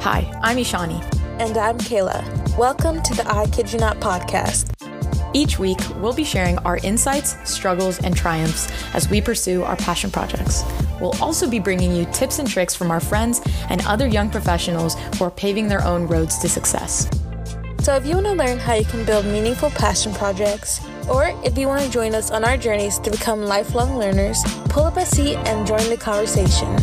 Hi, I'm Ishani. And I'm Kayla. Welcome to the I Kid You Not podcast. Each week, we'll be sharing our insights, struggles, and triumphs as we pursue our passion projects. We'll also be bringing you tips and tricks from our friends and other young professionals who are paving their own roads to success. So, if you want to learn how you can build meaningful passion projects, or if you want to join us on our journeys to become lifelong learners, pull up a seat and join the conversation.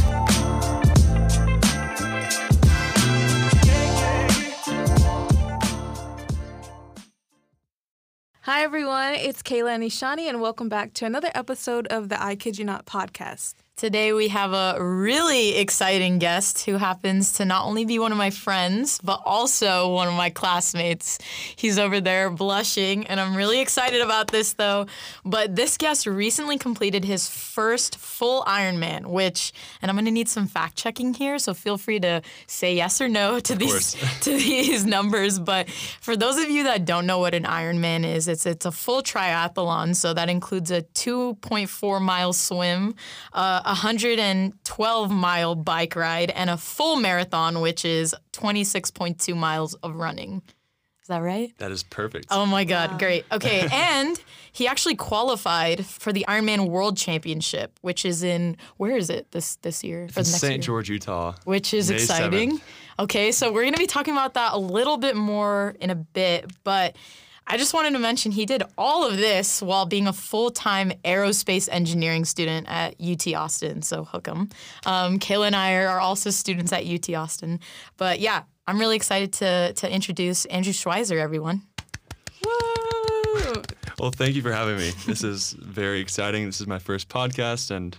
Hi, everyone. It's Kayla and Ishani, and welcome back to another episode of the I Kid You Not podcast. Today, we have a really exciting guest who happens to not only be one of my friends, but also one of my classmates. He's over there blushing, and I'm really excited about this though. But this guest recently completed his first full Ironman, which, and I'm gonna need some fact checking here, so feel free to say yes or no to these to these numbers. But for those of you that don't know what an Ironman is, it's it's a full triathlon, so that includes a 2.4 mile swim. Uh, 112 mile bike ride and a full marathon, which is 26.2 miles of running. Is that right? That is perfect. Oh my God, wow. great. Okay, and he actually qualified for the Ironman World Championship, which is in where is it this this year? For St. George, Utah. Which is May exciting. 7th. Okay, so we're gonna be talking about that a little bit more in a bit, but I just wanted to mention he did all of this while being a full time aerospace engineering student at UT Austin. So hook 'em. Um, Kayla and I are also students at UT Austin. But yeah, I'm really excited to, to introduce Andrew Schweizer, everyone. Woo! Well, thank you for having me. This is very exciting. This is my first podcast, and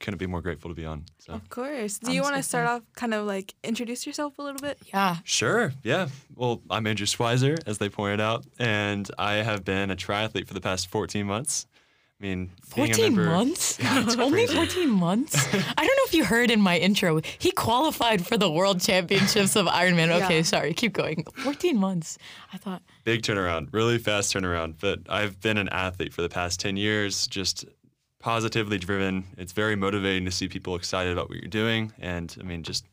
couldn't be more grateful to be on. So. Of course. Do you want to start off kind of like introduce yourself a little bit? Yeah. Sure. Yeah. Well, I'm Andrew Schweizer, as they pointed out, and I have been a triathlete for the past 14 months. I mean, 14 member, months? Yeah, Only 14 months? I don't know if you heard in my intro, he qualified for the World Championships of Ironman. Okay, yeah. sorry, keep going. 14 months. I thought. Big turnaround, really fast turnaround. But I've been an athlete for the past 10 years, just positively driven. It's very motivating to see people excited about what you're doing. And I mean, just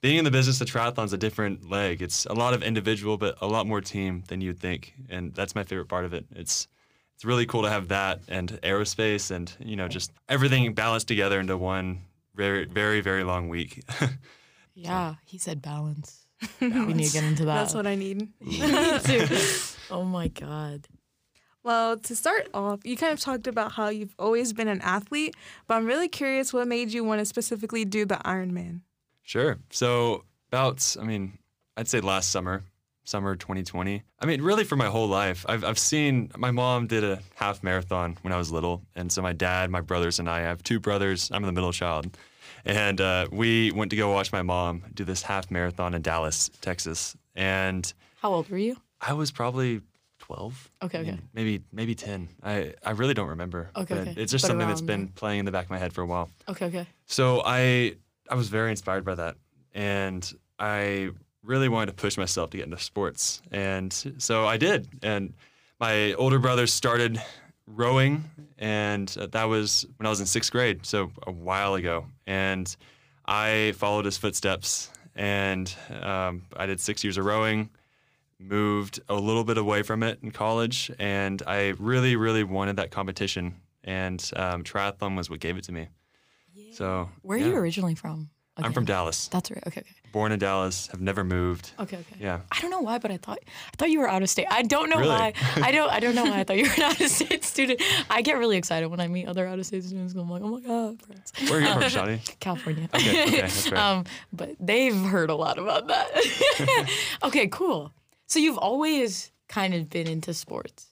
being in the business of triathlons a different leg. It's a lot of individual, but a lot more team than you'd think. And that's my favorite part of it. It's it's really cool to have that and aerospace and you know just everything balanced together into one very very very long week. yeah, he said balance. balance. We need to get into that. That's what I need. oh my god. Well, to start off, you kind of talked about how you've always been an athlete, but I'm really curious what made you want to specifically do the Ironman. Sure. So, about, I mean, I'd say last summer, summer 2020. I mean, really for my whole life, I've, I've seen my mom did a half marathon when I was little. And so my dad, my brothers, and I, I have two brothers. I'm the middle child. And uh, we went to go watch my mom do this half marathon in Dallas, Texas. And how old were you? I was probably 12. Okay, okay. Maybe maybe 10. I, I really don't remember. Okay, okay. It's just but something that's been playing in the back of my head for a while. Okay, okay. So I I was very inspired by that. And I really wanted to push myself to get into sports. And so I did. And my older brother started rowing, and that was when I was in sixth grade, so a while ago. And I followed his footsteps, and um, I did six years of rowing moved a little bit away from it in college, and I really, really wanted that competition, and um, triathlon was what gave it to me. Yeah. So, where yeah. are you originally from? I'm from Dallas. That's right. Okay, okay. Born in Dallas, have never moved. Okay, okay. Yeah. I don't know why, but I thought I thought you were out of state. I don't know really? why. I don't I don't know why I thought you were an out of state student. I get really excited when I meet other out of state students. I'm like, oh my god, friends. Where are you from, Shani? California. Okay, okay, that's right. Um, but they've heard a lot about that. okay, cool. So you've always kind of been into sports,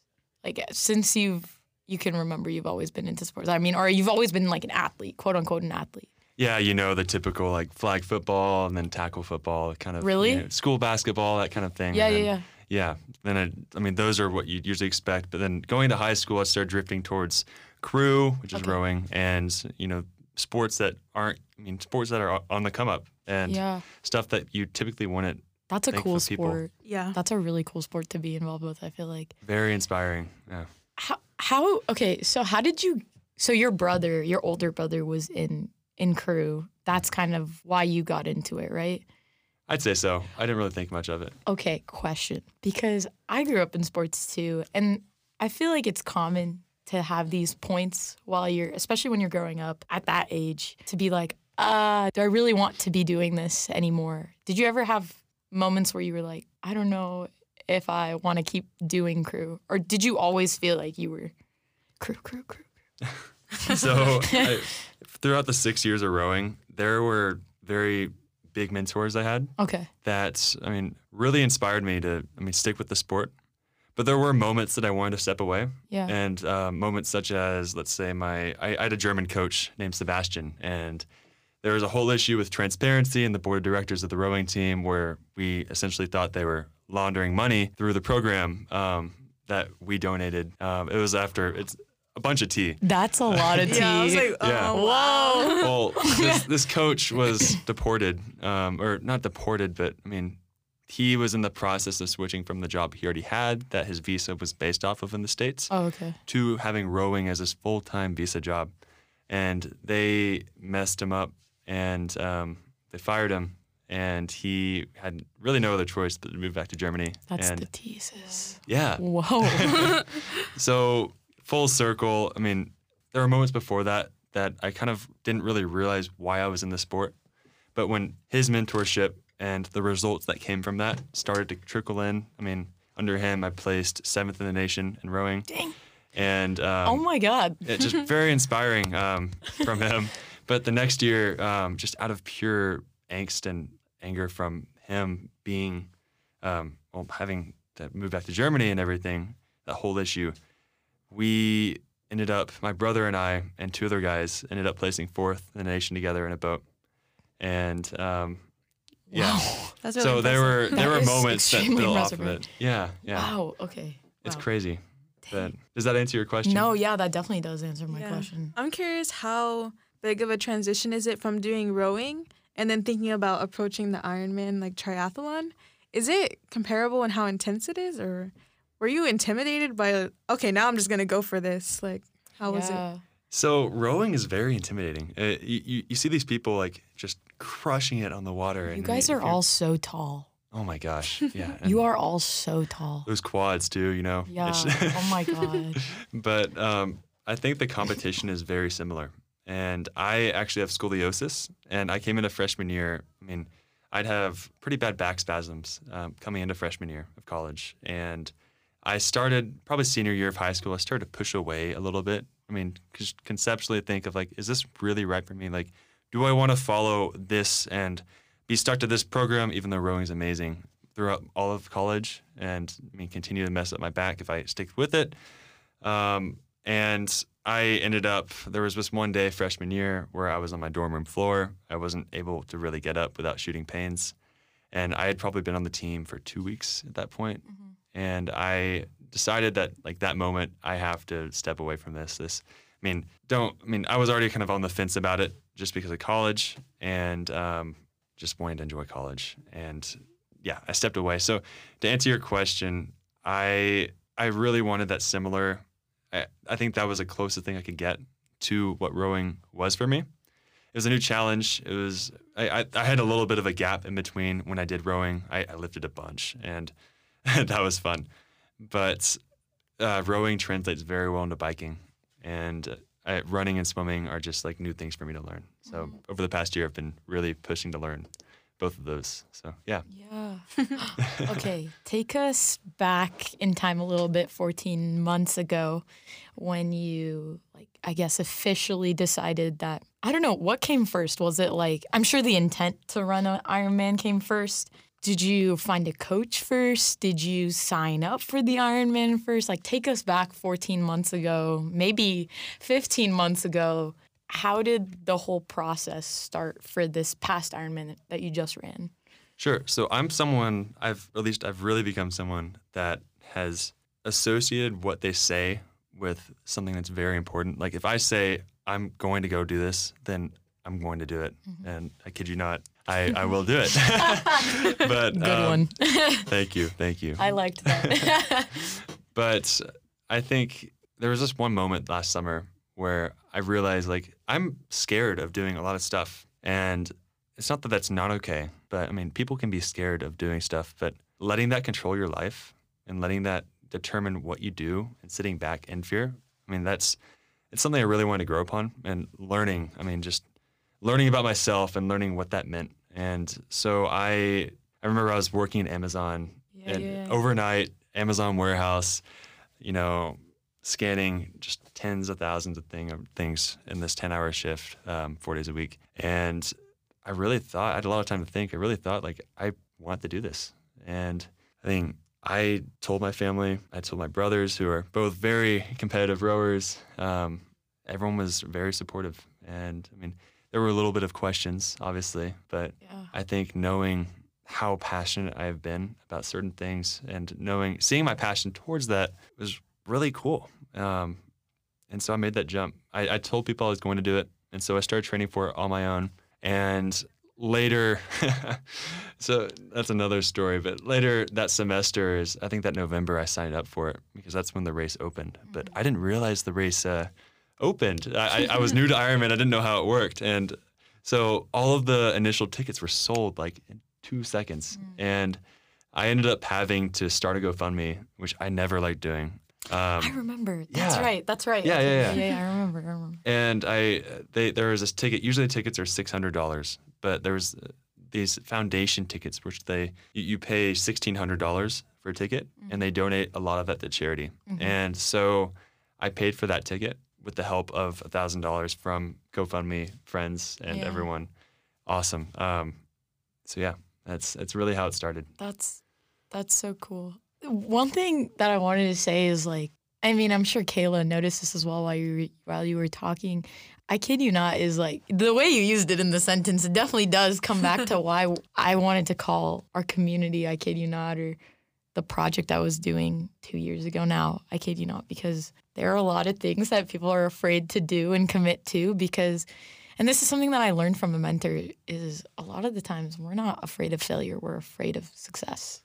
like uh, since you've you can remember, you've always been into sports. I mean, or you've always been like an athlete, quote unquote, an athlete. Yeah, you know the typical like flag football and then tackle football, kind of really you know, school basketball, that kind of thing. Yeah, then, yeah, yeah. Yeah. Then I, I mean, those are what you'd usually expect. But then going to high school, I started drifting towards crew, which is okay. rowing, and you know sports that aren't. I mean, sports that are on the come up and yeah. stuff that you typically wouldn't that's a cool sport. Yeah. That's a really cool sport to be involved with, I feel like. Very inspiring. Yeah. How how okay, so how did you so your brother, your older brother was in in crew. That's kind of why you got into it, right? I'd say so. I didn't really think much of it. Okay, question. Because I grew up in sports too, and I feel like it's common to have these points while you're, especially when you're growing up at that age, to be like, uh, do I really want to be doing this anymore? Did you ever have moments where you were like, I don't know if I want to keep doing crew? Or did you always feel like you were crew, crew, crew? So I, throughout the six years of rowing, there were very big mentors I had Okay. that I mean really inspired me to I mean stick with the sport. But there were moments that I wanted to step away, Yeah. and uh, moments such as let's say my I, I had a German coach named Sebastian, and there was a whole issue with transparency in the board of directors of the rowing team where we essentially thought they were laundering money through the program um, that we donated. Um, it was after it's a bunch of tea. That's a lot of tea. Yeah, I was like, oh, Yeah. wow. Whoa. Well, this, this coach was deported, um, or not deported, but I mean, he was in the process of switching from the job he already had, that his visa was based off of in the States, Oh, okay. to having rowing as his full time visa job. And they messed him up and um, they fired him. And he had really no other choice but to move back to Germany. That's and the thesis. yeah. Whoa. So full circle. I mean, there were moments before that that I kind of didn't really realize why I was in the sport, but when his mentorship and the results that came from that started to trickle in, I mean, under him, I placed seventh in the nation in rowing, Dang. and um, Oh my God. it just very inspiring um, from him. But the next year, um, just out of pure angst and anger from him being, um, well, having to move back to Germany and everything, that whole issue, we ended up, my brother and I and two other guys ended up placing fourth in the nation together in a boat. And um, yeah, That's really so there were there That were moments that extremely built off of it. Yeah, yeah, Wow. Okay. it's Wow. crazy. But does that answer your question? No, yeah, that definitely does answer my Yeah. question. I'm curious how big of a transition is it from doing rowing and then thinking about approaching the Ironman like triathlon? Is it comparable in how intense it is, or were you intimidated by? Okay, now I'm just gonna go for this. Like, how was it? So rowing is very intimidating. Uh, you, you, you see these people like just crushing it on the water. You and guys are all so tall. Oh my gosh! Yeah, You are all so tall. those quads too. You know. Yeah. Oh my God. but um, I think the competition is very similar. And I actually have scoliosis, and I came into freshman year. I mean, I'd have pretty bad back spasms um, coming into freshman year of college, and I started probably senior year of high school. I started to push away a little bit. I mean, just conceptually think of like, is this really right for me? Like, do I want to follow this and be stuck to this program, even though rowing is amazing throughout all of college, and I mean, continue to mess up my back if I stick with it? Um, and I ended up, there was this one day freshman year where I was on my dorm room floor. I wasn't able to really get up without shooting pains. And I had probably been on the team for two weeks at that point. And I decided that, like, that moment, I have to step away from this. This, I mean, don't, I mean, I was already kind of on the fence about it just because of college and um, just wanting to enjoy college. And yeah, I stepped away. So to answer your question, I I really wanted that similar. I, I think that was the closest thing I could get to what rowing was for me. It was a new challenge. It was I, I, I had a little bit of a gap in between when I did rowing. I, I lifted a bunch and that was fun. But uh, rowing translates very well into biking, and uh, I, running and swimming are just like new things for me to learn. So over the past year, I've been really pushing to learn both of those. So yeah. Yeah. okay, take us back in time a little bit 14 months ago when you like I guess officially decided that I don't know what came first. Was it like I'm sure the intent to run an Ironman came first. Did you find a coach first? Did you sign up for the Ironman first? Like take us back 14 months ago, maybe 15 months ago. How did the whole process start for this past Ironman that you just ran? Sure. So I'm someone I've at least I've really become someone that has associated what they say with something that's very important. Like if I say I'm going to go do this, then I'm going to do it. And I kid you not, I, I will do it. but Good um, one. Thank you. Thank you. I liked that. But I think there was this one moment last summer where I realized like I'm scared of doing a lot of stuff. And it's not that that's not okay, but I mean, people can be scared of doing stuff, but letting that control your life and letting that determine what you do and sitting back in fear, I mean, that's it's something I really wanted to grow upon and learning. I mean, just learning about myself and learning what that meant. And so I I remember I was working at Amazon Yeah, and yeah. overnight Amazon warehouse, you know, scanning just tens of thousands of thing, of things in this 10 hour shift, um, four days a week. And I really thought, I had a lot of time to think. I really thought, like, I want to do this. And I think I told my family, I told my brothers, who are both very competitive rowers. Um, everyone was very supportive. And I mean, there were a little bit of questions, obviously, but Yeah. I think knowing how passionate I have been about certain things and knowing, seeing my passion towards that was really cool. Um, and so I made that jump. I, I told people I was going to do it. And so I started training for it on my own. And later, so that's another story, but later that semester is, I think that November I signed up for it because that's when the race opened. But I didn't realize the race uh, opened. I, I, I was new to Ironman. I didn't know how it worked. And so all of the initial tickets were sold like in two seconds. And I ended up having to start a GoFundMe, which I never liked doing. Um, I remember. That's yeah. right. That's right. Yeah, yeah, yeah. yeah, I remember. I remember. and I they there was this ticket. Usually tickets are six hundred dollars, but there was uh, these foundation tickets which they you, you pay sixteen hundred dollars for a ticket, and they donate a lot of that to charity. And so I paid for that ticket with the help of thousand dollars from GoFundMe friends and Yeah. everyone. Awesome. Um, so yeah, that's that's really how it started. That's that's so cool. One thing that I wanted to say is like, I mean, I'm sure Kayla noticed this as well while you were, while you were talking. I kid you not, is like the way you used it in the sentence. It definitely does come back to why I wanted to call our community. I kid you not, or the project I was doing two years ago now. I kid you not, because there are a lot of things that people are afraid to do and commit to because and this is something that I learned from a mentor is a lot of the times we're not afraid of failure, we're afraid of success.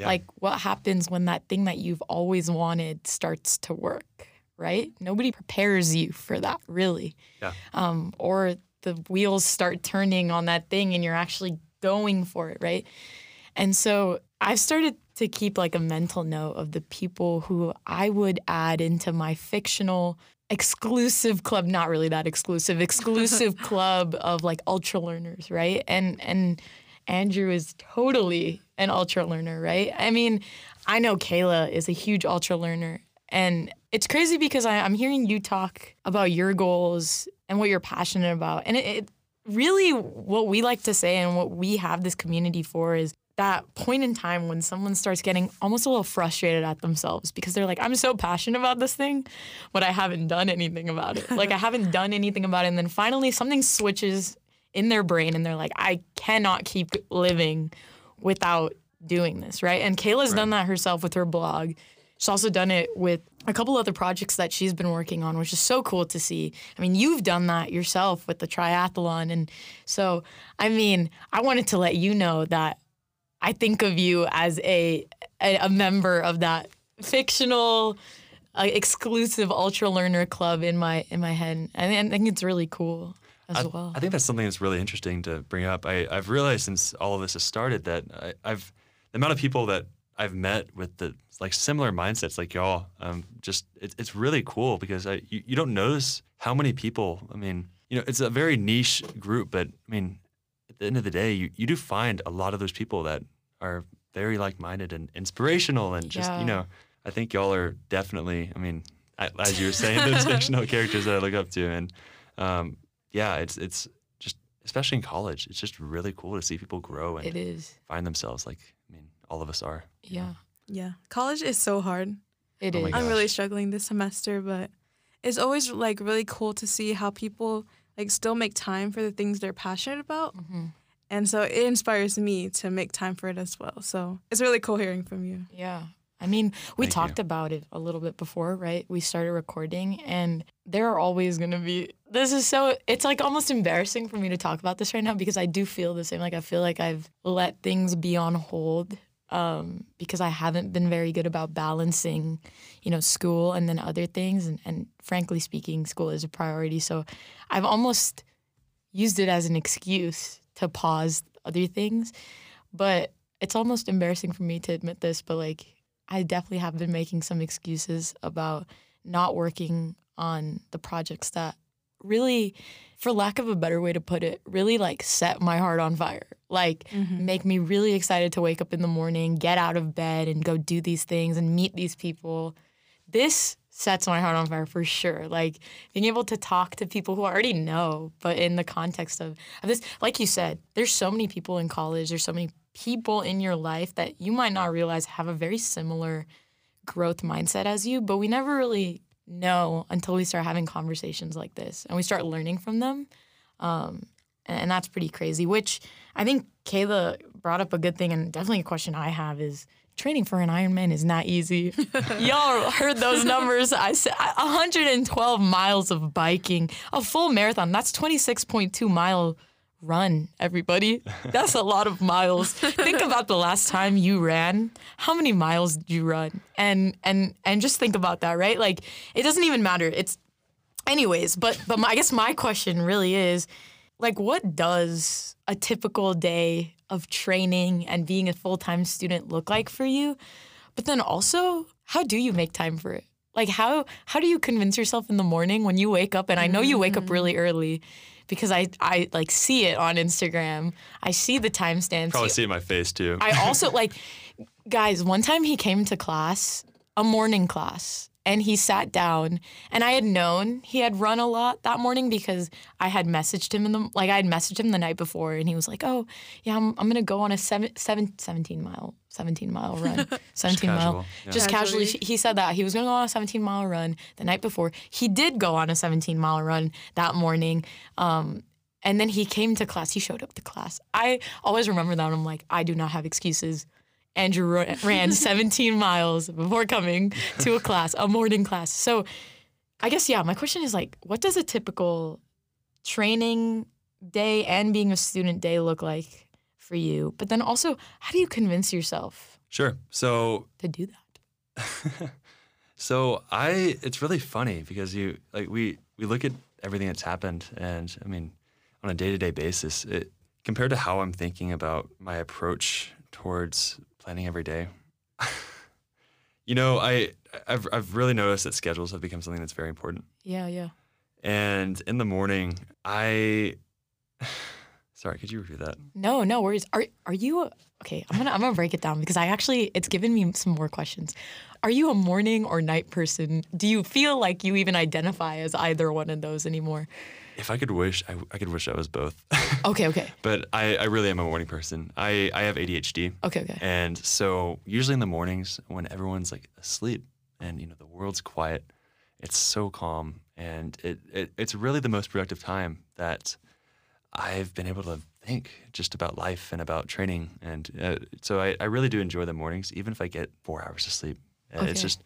Yeah. Like what happens when that thing that you've always wanted starts to work, right? Nobody prepares you for that, really. Yeah. Um, or the wheels start turning on that thing and you're actually going for it, right? And so I've started to keep like a mental note of the people who I would add into my fictional exclusive club, not really that exclusive, exclusive club of like ultra learners, right? And and Andrew is totally an ultra learner, right? I mean, I know Kayla is a huge ultra learner. And it's crazy because I, I'm hearing you talk about your goals and what you're passionate about. And it, it really what we like to say and what we have this community for is that point in time when someone starts getting almost a little frustrated at themselves because they're like, I'm so passionate about this thing, but I haven't done anything about it. like I haven't done anything about it. And then finally something switches in their brain and they're like, I cannot keep living without doing this, right? And Kayla's done that herself with her blog. She's also done it with a couple other projects that she's been working on, which is so cool to see. I mean, you've done that yourself with the triathlon. And so, I mean, I wanted to let you know that I think of you as a a, a member of that fictional, uh, exclusive ultra learner club in my in my head, and I think it's really cool as I, well. I think that's something that's really interesting to bring up. I, I've realized since all of this has started that I, I've the amount of people that I've met with the like similar mindsets like y'all. Um, just it, it's really cool because I you, you don't notice how many people. I mean, you know, it's a very niche group, but I mean, at the end of the day, you, you do find a lot of those people that are very like minded and inspirational and just Yeah. you know. I think y'all are definitely. I mean, as you were saying, those fictional characters that I look up to, and um, yeah, it's it's just especially in college, it's just really cool to see people grow and it is, find themselves. Like I mean, all of us are. yeah, Yeah. College is so hard. it Oh is. I'm really struggling this semester, but it's always like really cool to see how people like still make time for the things they're passionate about. Mm-hmm. And so it inspires me to make time for it as well. So it's really cool hearing from you. Yeah. I mean, we Thank talked you. about it a little bit before, right? We started recording, and there are always going to be. This is so. It's like almost embarrassing for me to talk about this right now because I do feel the same. Like, I feel like I've let things be on hold um, because I haven't been very good about balancing, you know, school and then other things. And, and frankly speaking, school is a priority. So I've almost used it as an excuse to pause other things. But it's almost embarrassing for me to admit this, but like I definitely have been making some excuses about not working on the projects that really for lack of a better way to put it really like set my heart on fire. Like mm-hmm. make me really excited to wake up in the morning get out of bed and go do these things and meet these people. This sets my heart on fire for sure. Like being able to talk to people who I already know but in the context of, of this like you said there's so many people in college there's so many people in your life that you might not realize have a very similar growth mindset as you, but we never really know until we start having conversations like this and we start learning from them. Um, and, and that's pretty crazy, which I think Kayla brought up a good thing, and definitely a question I have is training for an Ironman is not easy. Y'all heard those numbers. I said 112 miles of biking, a full marathon. That's 26.2 mile run, everybody. That's a lot of miles. think about the last time you ran. How many miles did you run? And and and just think about that, right? Like it doesn't even matter. It's anyways, but but my, I guess my question really is like what does a typical day of training and being a full-time student look like for you? But then also, how do you make time for it? Like how how do you convince yourself in the morning when you wake up and I know you wake up mm. really early because I I like see it on Instagram. I see the timestamps. Probably see it in my face too. I also like guys, one time he came to class, a morning class, and he sat down and I had known he had run a lot that morning because I had messaged him in the like I had messaged him the night before and he was like, "Oh, yeah, I'm, I'm going to go on a seven, seven, 17 mile 17 mile run. 17 mile. casual, yeah. Just casually Casually. he said that he was going to go on a 17 mile run the night before. He did go on a 17 mile run that morning. Um and then he came to class. He showed up to class. I always remember that. I'm like, I do not have excuses. Andrew ran 17 miles before coming to a class, a morning class. So I guess, yeah, my question is like, what does a typical training day and being a student day look like for you? But then also, how do you convince yourself Sure. So to do that? So I, it's really funny because you like we we look at everything that's happened, and I mean, on a day to day basis, it compared to how I'm thinking about my approach towards planning every day. you know, I I've I've really noticed that schedules have become something that's very important. Yeah, yeah. And in the morning, I, sorry, could you repeat that? No, no worries. Are are you okay? I'm gonna I'm gonna break it down because I actually it's given me some more questions. Are you a morning or night person? Do you feel like you even identify as either one of those anymore? If I could wish, I, I could wish I was both. Okay, okay, but I, I really am a morning person. I, I have ADHD. okay, okay. And so usually in the mornings when everyone's like asleep and you know the world's quiet, it's so calm and it, it it's really the most productive time that I've been able to think just about life and about training. And uh, so I, I really do enjoy the mornings, even if I get four hours of sleep. Uh, It's just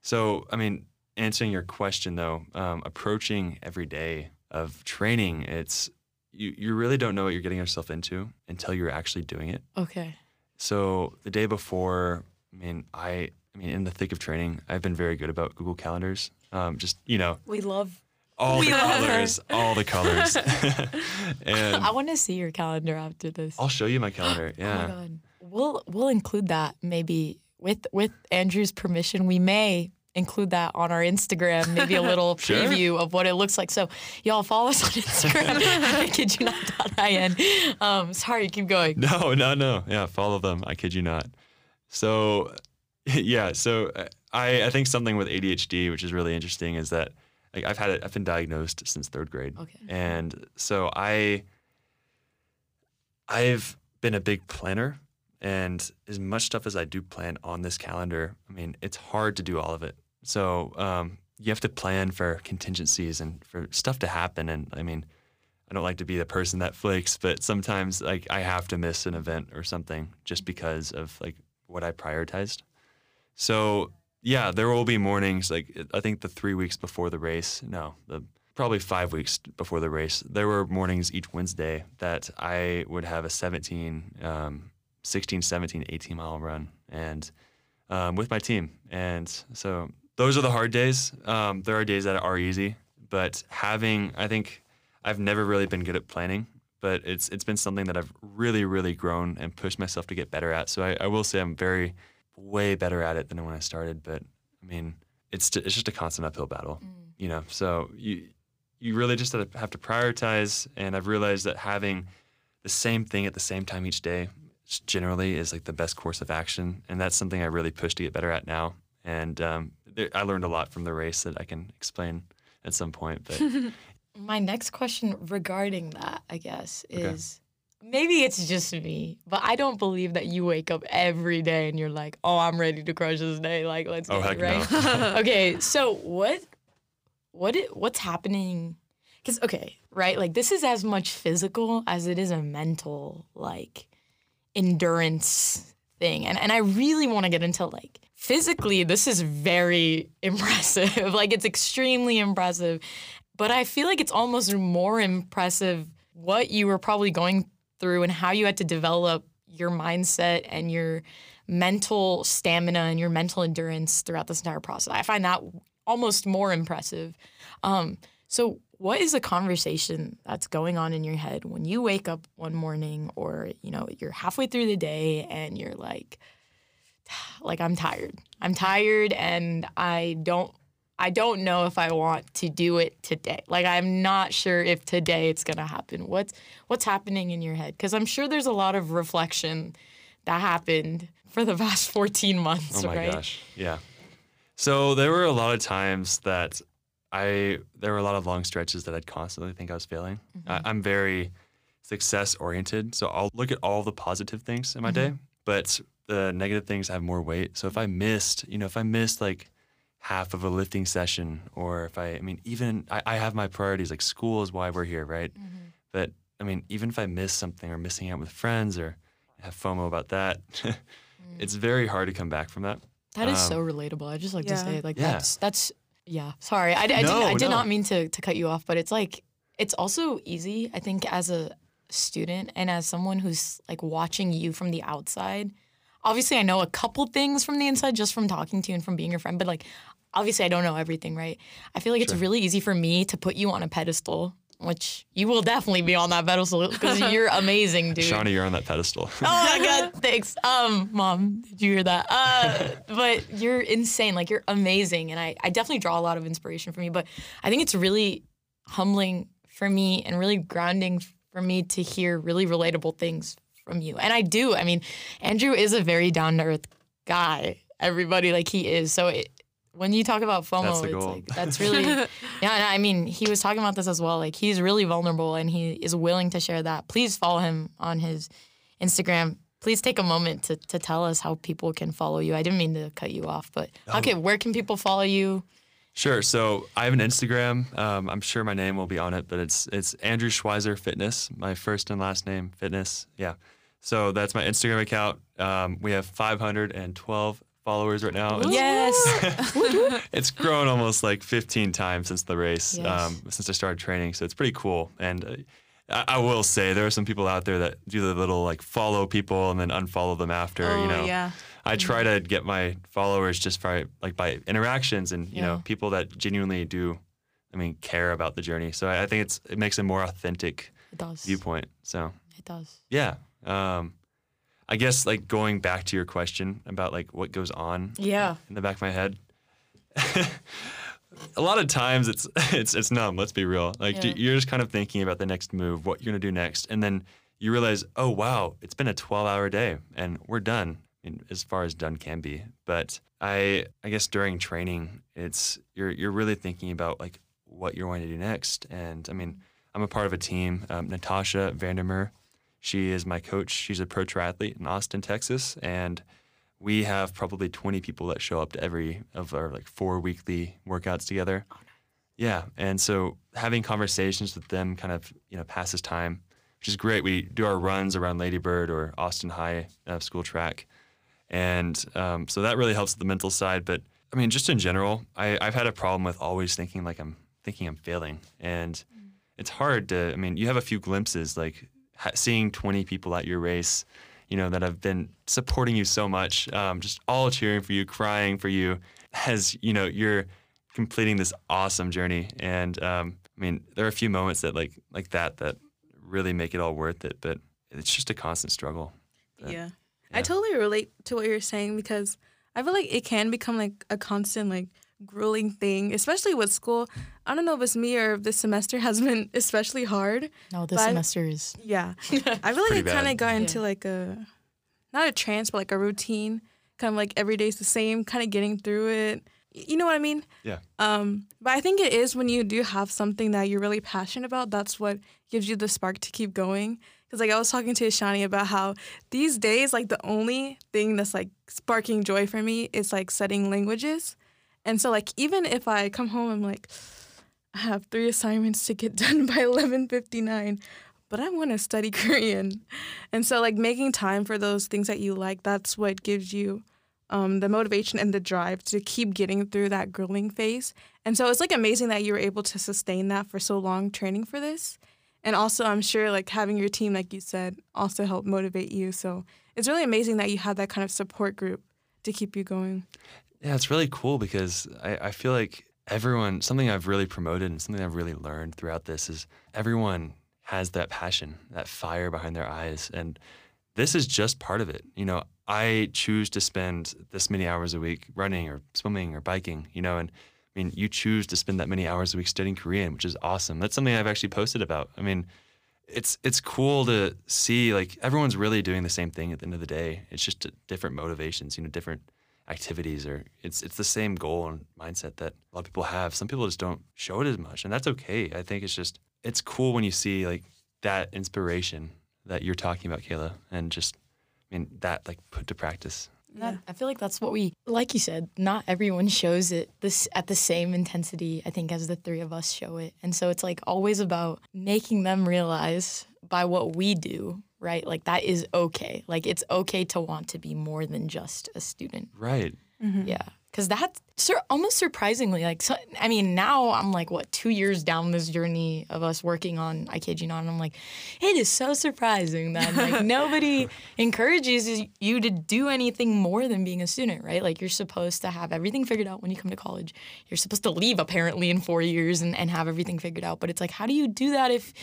so I mean answering your question though, um, approaching every day of training, it's you, you really don't know what you're getting yourself into until you're actually doing it. Okay. So the day before, I mean, I, I mean, in the thick of training, I've been very good about Google calendars. Um, just you know, We love. all We the love her. colors, all the colors, and I want to see your calendar after this. I'll show you my calendar. Oh my Yeah, god. We'll we'll include that maybe with with Andrew's permission. We may include that on our Instagram, maybe a little Sure. preview of what it looks like. So y'all follow us on Instagram. I kid you not. Um, sorry, keep going. no, no, no. Yeah, follow them. I kid you not. So, yeah. So uh, I, I think something with ADHD, which is really interesting, is that like I've had it. I've been diagnosed since third grade. Okay. And so I I've been a big planner and as much stuff as I do plan on this calendar, I mean, it's hard to do all of it. So um, you have to plan for contingencies and for stuff to happen. And I mean, I don't like to be the person that flakes, but sometimes like I have to miss an event or something just because of like what I prioritized. So yeah, there will be mornings like I think the three weeks before the race, no, the probably five weeks before the race, there were mornings each Wednesday that I would have a 17, um, 16, 17, 18 mile run and um, with my team. And so those are the hard days. Um, there are days that are easy, but having, I think I've never really been good at planning, but it's it's been something that I've really really grown and pushed myself to get better at. So I, I will say I'm very way better at it than when I started. But I mean, it's t- it's just a constant uphill battle, you know. So you you really just have to- have to prioritize, and I've realized that having the same thing at the same time each day generally is like the best course of action, and that's something I really push to get better at now. And um, there, I learned a lot from the race that I can explain at some point. But My next question regarding that, I guess, is maybe it's just me, but I don't believe that you wake up every day and you're like, "Oh, I'm ready to crush this day." Like, let's Oh, get it, right? okay, so what, what, it, what's happening? Because okay, right, like this is as much physical as it is a mental like endurance thing, and and I really want to get into like physically, this is very impressive. like it's extremely impressive, but I feel like it's almost more impressive what you were probably going through and how you had to develop your mindset and your mental stamina and your mental endurance throughout this entire process. I find that almost more impressive. Um, so, what is a conversation that's going on in your head when you wake up one morning, or you know, you're halfway through the day and you're like, like I'm tired. I'm tired, and I don't. I don't know if I want to do it today. Like I'm not sure if today it's gonna happen. What's what's happening in your head? Because I'm sure there's a lot of reflection that happened for the past 14 months, Oh my right? gosh, yeah. So there were a lot of times that I there were a lot of long stretches that I'd constantly think I was failing. Mm-hmm. I, I'm very success oriented, so I'll look at all the positive things in my Mm-hmm. day, but the negative things have more weight. So if I missed, you know, if I missed like half of a lifting session, or if I, I mean, even I, I have my priorities. Like school is why we're here, right? Mm-hmm. But I mean, even if I miss something or missing out with friends or have FOMO about that, it's very hard to come back from that. That is Um, so relatable. I just like to Yeah. say like Yeah. that's that's yeah. Sorry, I, I, didn't, I did no. not mean to to cut you off, but it's like it's also easy. I think as a student and as someone who's like watching you from the outside. Obviously, I know a couple things from the inside just from talking to you and from being your friend, but like obviously, I don't know everything, right? I feel like it's really easy for me to put you on a pedestal. Which you will definitely be on that pedestal because you're amazing, dude. Shani, you're on that pedestal. Oh my god, thanks. Um, mom, did you hear that? Uh, but you're insane. Like you're amazing, and I, I definitely draw a lot of inspiration from you. But I think it's really humbling for me and really grounding for me to hear really relatable things from you. And I do. I mean, Andrew is a very down to earth guy. Everybody like he is. So it, when you talk about FOMO, That's the it's goal. like that's really yeah. And I mean, he was talking about this as well. Like he's really vulnerable and he is willing to share that. Please follow him on his Instagram. Please take a moment to, to tell us how people can follow you. I didn't mean to cut you off, but okay, where can people follow you? Sure. So I have an Instagram. Um, I'm sure my name will be on it, but it's it's Andrew Schweizer Fitness. My first and last name, Fitness. Yeah. So that's my Instagram account. Um, we have 512 followers right now. It's, Yes. it's grown almost like 15 times since the race, Yes. um, since I started training. So it's pretty cool. And uh, I, I will say there are some people out there that do the little like follow people and then unfollow them after. Oh, you know, yeah. I try to get my followers just by like by interactions and you Yeah. know people that genuinely do, I mean, care about the journey. So I, I think it's it makes a more authentic It does. viewpoint. So It does. yeah, um, I guess like going back to your question about like what goes on Yeah. in the back of my head. a lot of times it's it's it's numb. Let's be real. Like Yeah. you're just kind of thinking about the next move, what you're gonna do next, and then you realize, oh wow, it's been a 12-hour day, and we're done. I mean, as far as done can be. But I I guess during training, it's you're you're really thinking about like what you're going to do next. And I mean, I'm a part of a team. Um, Natasha Van Der Merwe, she is my coach. She's a pro triathlete in Austin, Texas, and we have probably 20 people that show up to every of our like four weekly workouts together. Yeah, and so having conversations with them kind of you know passes time, which is great. We do our runs around Ladybird or Austin High uh, School Track, and um, so that really helps the mental side. But I mean, just in general, I, I've had a problem with always thinking like I'm thinking I'm failing, and it's hard to. I mean, you have a few glimpses like seeing 20 people at your race, you know, that have been supporting you so much, um, just all cheering for you, crying for you, as you know you're completing this awesome journey. And um, I mean, there are a few moments that like like that that really make it all worth it. But it's just a constant struggle. But, yeah. yeah. I totally relate to what you're saying because I feel like it can become like a constant like grueling thing, especially with school. I don't know if it's me or if this semester has been especially hard. No, this But semester is. Yeah. I feel like Pretty it kind of got into like a not a trance, but like a routine. Kind of like every day's the same, kind of getting through it. You know what I mean? Yeah. Um, but I think it is when you do have something that you're really passionate about, that's what gives you the spark to keep going. Because like I was talking to Ishani about how these days, like the only thing that's like sparking joy for me is like studying languages. And so like even if I come home, I'm like, I have three assignments to get done by 11:59, but I want to study Korean. And so like making time for those things that you like, that's what gives you um, the motivation and the drive to keep getting through that grueling phase. And so it's like amazing that you were able to sustain that for so long training for this. And also, I'm sure like having your team, like you said, also helped motivate you. So it's really amazing that you have that kind of support group to keep you going. Yeah, it's really cool because I, I feel like everyone, something I've really promoted and something I've really learned throughout this is everyone has that passion, that fire behind their eyes. And this is just part of it. You know, I choose to spend this many hours a week running or swimming or biking, you know, and I mean, you choose to spend that many hours a week studying Korean, which is awesome. That's something I've actually posted about. I mean, it's it's cool to see like everyone's really doing the same thing at the end of the day. It's just uh, different motivations, you know, different activities or it's it's the same goal and mindset that a lot of people have. Some people just don't show it as much, and that's okay. I think it's just it's cool when you see like that inspiration that you're talking about, Kayla, and just I mean that like put to practice. That, I feel like that's what we, like you said, not everyone shows it this at the same intensity, I think, as the three of us show it. And so it's like always about making them realize by what we do, right? Like that is okay. Like it's okay to want to be more than just a student. Right. Mm-hmm. Yeah. Cause that's sur- almost surprisingly like, so, I mean, now I'm like, what, two years down this journey of us working on I Kid You Not, and I'm like, it is so surprising that like nobody encourages you to do anything more than being a student, right? Like you're supposed to have everything figured out when you come to college. You're supposed to leave apparently in four years and, and have everything figured out. But it's like, how do you do that if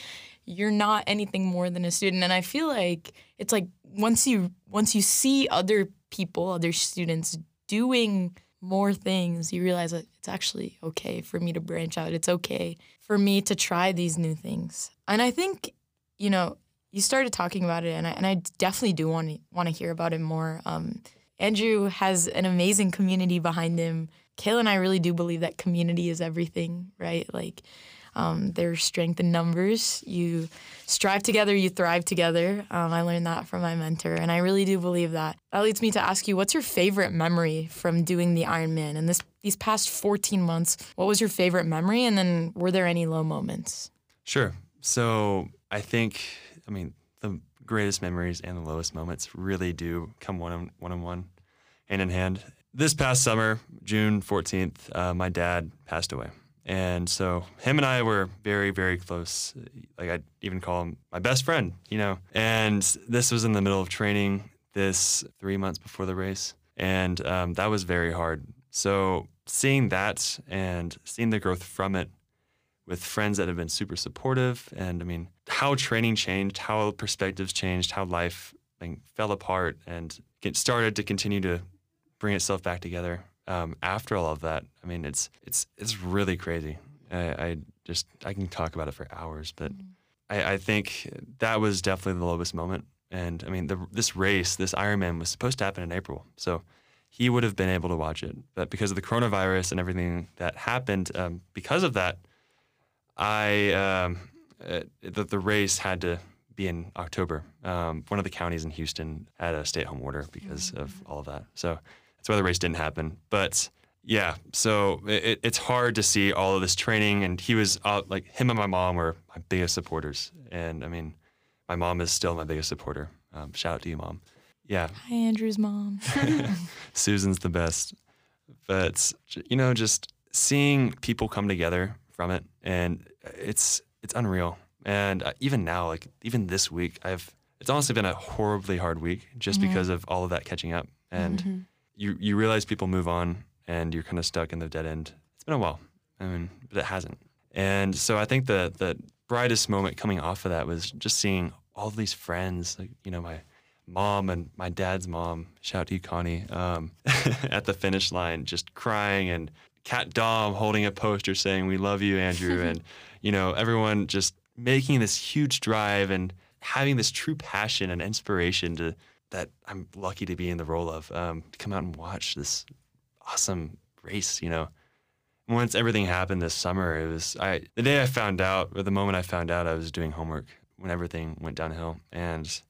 you're not anything more than a student? And I feel like it's like once you once you see other people, other students doing more things, you realize that it's actually okay for me to branch out. It's okay for me to try these new things. And I think, you know, you started talking about it, and I, and I definitely do want to want to hear about it more. Um, Andrew has an amazing community behind him. Kayla and I really do believe that community is everything, right? Like, um, there's strength in numbers. You strive together, you thrive together. Um, I learned that from my mentor, and I really do believe that. That leads me to ask you, what's your favorite memory from doing the Ironman? And this these past 14 months, what was your favorite memory? And then were there any low moments? Sure. So I think, I mean, the greatest memories and the lowest moments really do come one on one, on one hand in hand. This past summer, June 14th, uh, my dad passed away. And so him and I were very, very close. Like I'd even call him my best friend, you know. And this was in the middle of training, this three months before the race. And um, that was very hard. So seeing that and seeing the growth from it with friends that have been super supportive and i mean how training changed how perspectives changed how life like, fell apart and started to continue to bring itself back together um, after all of that i mean it's it's it's really crazy. I, I just i can talk about it for hours but I, I think that was definitely the lowest moment. And i mean the, this race this ironman was supposed to happen in april. So he would have been able to watch it. But because of the coronavirus and everything that happened um, because of that I um, uh, the, the race had to be in October. Um, one of the counties in Houston had a stay-at-home order because of all of that. So that's why the race didn't happen. But yeah, so it, it's hard to see all of this training, and he was uh, like him and my mom were my biggest supporters, and I mean, my mom is still my biggest supporter. Um, shout out to you, mom. Yeah, Hi, Andrew's mom. Susan's the best. But you know, just seeing people come together from it, and it's it's unreal. And uh, even now, like even this week, I've it's honestly been a horribly hard week just because of all of that catching up. And you you realize people move on, and you're kind of stuck in the dead end. It's been a while, I mean, but it hasn't. And so I think the that brightest moment coming off of that was just seeing all of these friends, like you know my mom and my dad's mom, shout out to you, Connie, um, at the finish line, just crying, and Cat Dom holding a poster saying "We love you, Andrew," and you know everyone just making this huge drive and having this true passion and inspiration to that I'm lucky to be in the role of um, to come out and watch this awesome race. You know, once everything happened this summer, it was I the day I found out, or the moment I found out, I was doing homework when everything went downhill, and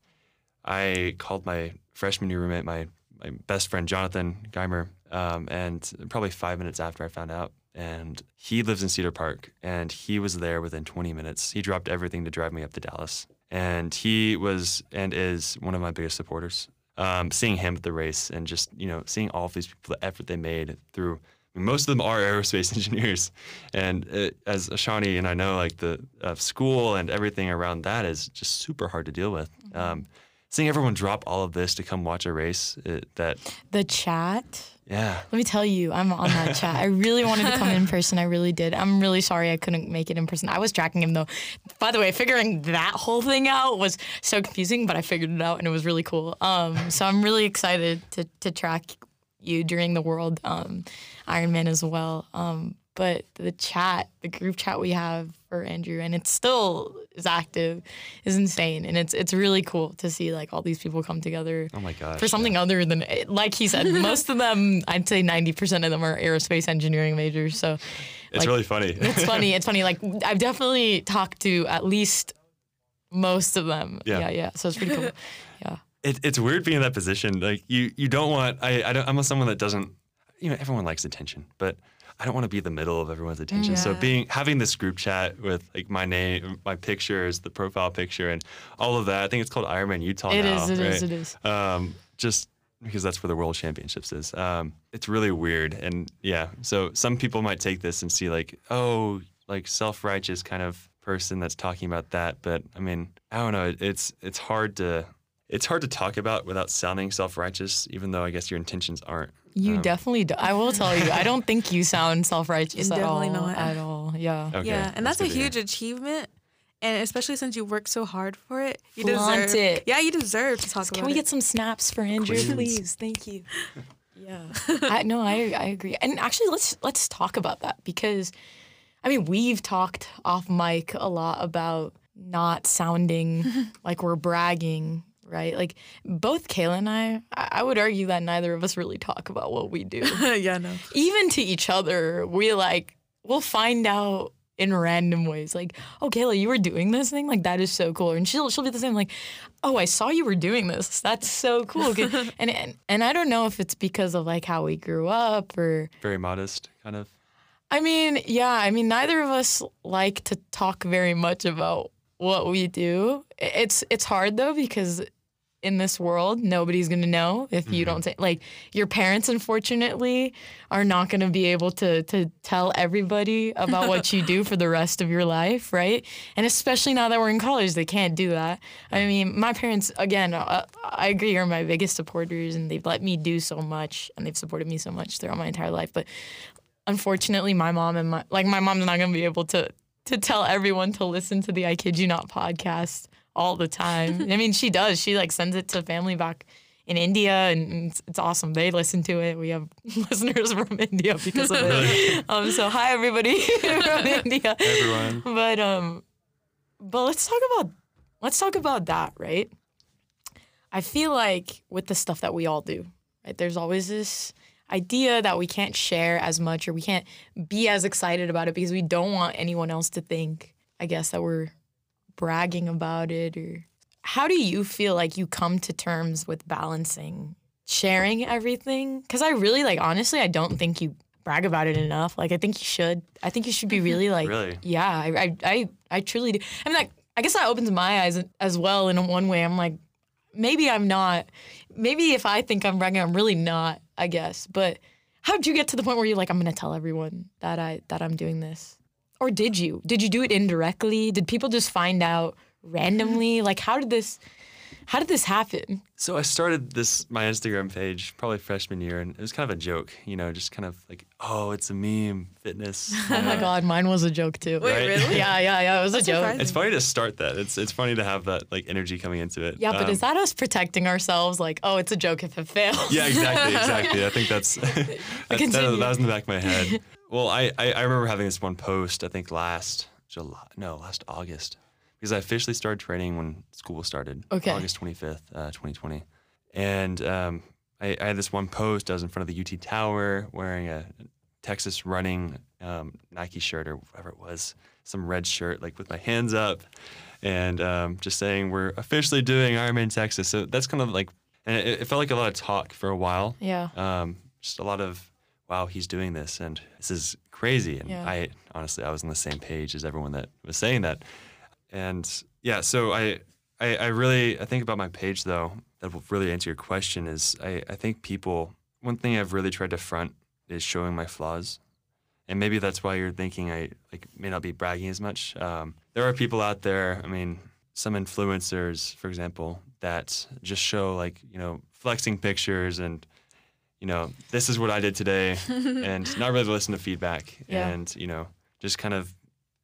I called my freshman year roommate, my my best friend Jonathan Geimer, um, and probably five minutes after I found out, and he lives in Cedar Park, and he was there within 20 minutes. He dropped everything to drive me up to Dallas, and he was and is one of my biggest supporters. Um, seeing him at the race and just you know seeing all of these people, the effort they made through. I mean, most of them are aerospace engineers, and it, as Ishani and I know, like the uh, school and everything around that is just super hard to deal with. Um, seeing everyone drop all of this to come watch a race, it, that The chat. yeah, Let me tell you, I'm on that chat. I really wanted to come in person. I really did. I'm really sorry I couldn't make it in person. I was tracking him though. By the way, figuring that whole thing out was so confusing, but I figured it out and it was really cool. Um, so I'm really excited to to track you during the World um, Ironman as well. Um, but the chat, the group chat we have for Andrew, and it still is active, is insane, and it's it's really cool to see like all these people come together oh my gosh, for something other than like he said most of them i'd say 90% of them are aerospace engineering majors so it's like, really funny. it's funny it's funny like i've definitely talked to at least most of them Yeah. yeah yeah, so it's pretty cool yeah it, it's weird being in that position. Like you, you don't want. I, I don't, I'm someone that doesn't. You know, everyone likes attention, but I don't want to be the middle of everyone's attention. So being having this group chat with like my name, my pictures, the profile picture, and all of that. I think it's called Ironman Utah It now. is, it right? is, it is. Um, just because that's where the World Championships is. Um, it's really weird, and yeah. So some people might take this and see like, oh, like self-righteous kind of person that's talking about that. But I mean, I don't know. It's it's hard to it's hard to talk about without sounding self-righteous, even though I guess your intentions aren't. You Um, definitely do i will tell you i don't think you sound self-righteous at all definitely not. at all yeah Okay, yeah, and that's, a good to hear. huge achievement. And especially since you worked so hard for it, you Flaunt deserve it. Yeah, you deserve to talk Can about it. Can we get some snaps for Andrew, Queens. please? Thank you. Yeah. I, no, I I agree. And actually, let's let's talk about that because, I mean, we've talked off mic a lot about not sounding like we're bragging, right? Like both Kayla and I, I I would argue that neither of us really talk about what we do. yeah, no. Even to each other, we like we'll find out in random ways, like, "Oh, Kayla, you were doing this thing. Like that is so cool." And she'll she'll be the same, like, "Oh, I saw you were doing this. That's so cool." And, and and I don't know if it's because of like how we grew up or Very modest, kind of. I mean, yeah, I mean, neither of us like to talk very much about what we do. It's it's hard though because in this world, nobody's gonna know if you don't say like your parents. Unfortunately, are not gonna be able to to tell everybody about what you do for the rest of your life, right? And especially now that we're in college, they can't do that. I mean, my parents, again, uh, I agree, are my biggest supporters, and they've let me do so much, and they've supported me so much throughout my entire life. But unfortunately my mom and my like my mom's not gonna be able to to tell everyone to listen to the I Kid You Not podcast all the time. I mean, she does. She like sends it to family back in India, and it's, it's awesome. They listen to it. We have listeners from India because of it. Um, so hi everybody from India. Everyone. But um, but let's talk about let's talk about that, right? I feel like with the stuff that we all do, right? There's always this idea that we can't share as much or we can't be as excited about it because we don't want anyone else to think, I guess, that we're bragging about it or how do you feel like you come to terms with balancing sharing everything? Cuz I really like honestly I don't think you brag about it enough. Like I think you should. I think you should be really like Really? yeah, I, I, I, truly do. I mean, like, I guess that opens my eyes as well in one way. I'm like, maybe I'm not. Maybe if I think I'm bragging, I'm really not. I guess. But how did you get to the point where you're like, I'm gonna tell everyone that I that I'm doing this? Or did you? Did you do it indirectly? Did people just find out randomly? Like, how did this? How did this happen? So I started this my Instagram page probably freshman year, and it was kind of a joke, you know, just kind of like, oh, it's a meme, fitness. you Oh my god, mine was a joke too. Wait, Right? really? Yeah, yeah, yeah. It was a joke. surprising. It's funny to start that. It's it's funny to have that like energy coming into it. Yeah, but Um, is that us protecting ourselves? Like, oh, it's a joke if it fails. Yeah, exactly, exactly. I think that's that, that, that was in the back of my head. Well, I, I I remember having this one post. I think last July, no, last August, because I officially started training when school started. Okay. August twenty fifth, uh, twenty twenty, and um, I, I had this one post. I was in front of the UT Tower wearing a Texas running um, Nike shirt or whatever it was, some red shirt, like with my hands up, and um, just saying we're officially doing Ironman Texas. So that's kind of like, and it, it felt like a lot of talk for a while. Yeah. Um, just a lot of, wow, he's doing this, and this is crazy. And Yeah. I honestly, I was on the same page as everyone that was saying that, and yeah, so I, I, I really, I think about my page though. That will really answer your question. Is I, I think people. One thing I've really tried to front is showing my flaws, and maybe that's why you're thinking I like may not be bragging as much. Um, there are people out there. I mean, some influencers, for example, that just show like you know flexing pictures and you know this is what I did today, and not really listen to feedback, Yeah. and you know just kind of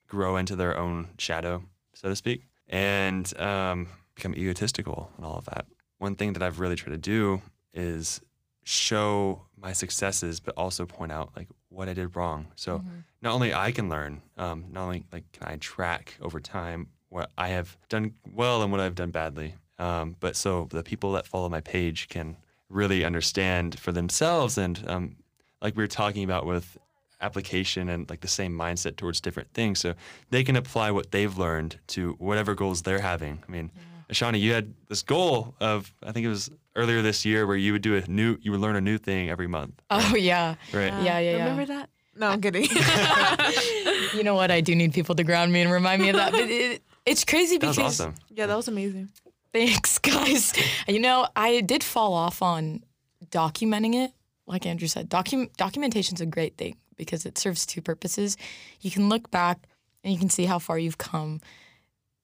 grow into their own shadow, so to speak, and um, become egotistical and all of that. One thing that I've really tried to do is show my successes, but also point out like what I did wrong. So not only I can learn, um, not only like can I track over time what I have done well and what I've done badly, um, but so the people that follow my page can really understand for themselves and um, like we were talking about with application and like the same mindset towards different things so they can apply what they've learned to whatever goals they're having i mean Ishani, you had this goal of I think it was earlier this year where you would do a new you would learn a new thing every month. Oh yeah. Right. Yeah, yeah, yeah. Remember that? No, I'm kidding. You know what? I do need people to ground me and remind me of that. But it, it's crazy That because was awesome. yeah, that was amazing. Thanks, guys. You know, I did fall off on documenting it. Like Andrew said, docu- is a great thing because it serves two purposes. You can look back and you can see how far you've come.